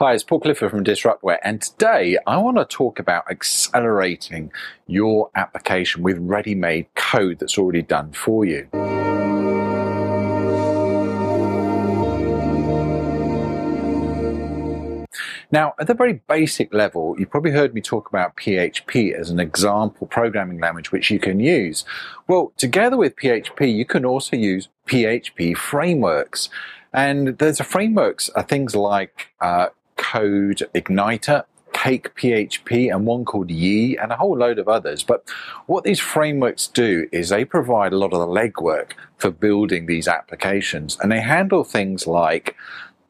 Hi, it's Paul Clifford from Disruptware, and today I want to talk about accelerating your application with ready made code that's already done for you. Now, at the very basic level, you've probably heard me talk about PHP as an example programming language which you can use. Well, together with PHP, you can also use PHP frameworks. And there's a frameworks are things like uh, Code Igniter, CakePHP, and one called Yii, and a whole load of others. But what these frameworks do is they provide a lot of the legwork for building these applications, and they handle things like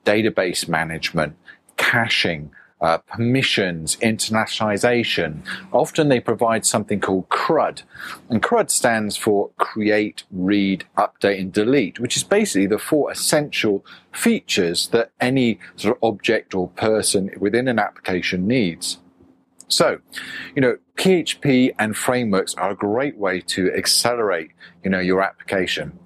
database management, caching, uh, permissions, internationalization. Often they provide something called CRUD. And CRUD stands for create, read, update, and delete, which is basically the four essential features that any sort of object or person within an application needs. So, you know, PHP and frameworks are a great way to accelerate, you know, your application.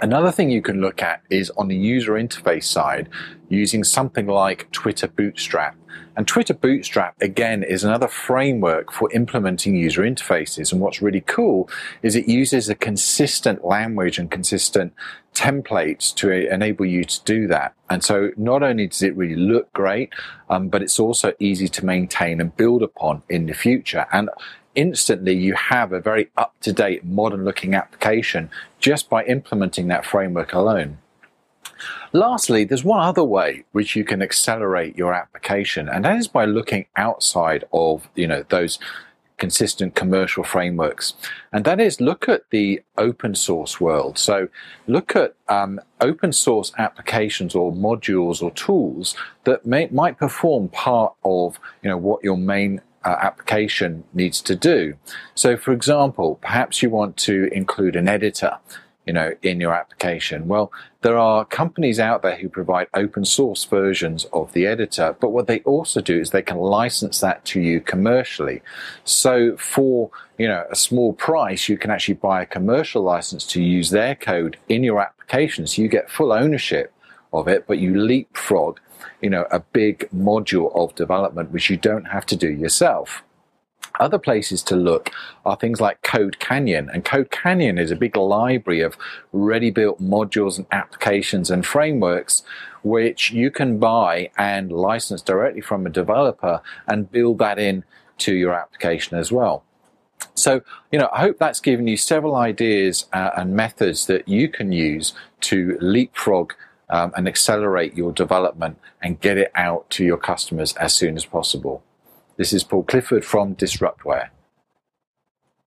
Another thing you can look at is on the user interface side using something like Twitter Bootstrap. And Twitter Bootstrap, again, is another framework for implementing user interfaces. And what's really cool is it uses a consistent language and consistent templates to enable you to do that. And so not only does it really look great, um, but it's also easy to maintain and build upon in the future. And instantly you have a very up to date, modern looking application just by implementing that framework alone. Lastly, there's one other way which you can accelerate your application, and that is by looking outside of you know those consistent commercial frameworks, and that is look at the open source world. So look at um, open source applications or modules or tools that may, might perform part of you know what your main uh, application needs to do. So, for example, perhaps you want to include an editor, you know, in your application. Well, there are companies out there who provide open source versions of the editor, but what they also do is they can license that to you commercially. So, for you know a small price, you can actually buy a commercial license to use their code in your application, so you get full ownership of it, but you leapfrog you know, a big module of development which you don't have to do yourself. Other places to look are things like CodeCanyon, and CodeCanyon is a big library of ready built modules and applications and frameworks which you can buy and license directly from a developer and build that in to your application as well. So, you know, I hope that's given you several ideas uh, and methods that you can use to leapfrog um, and accelerate your development and get it out to your customers as soon as possible. This is Paul Clifford from Disruptware.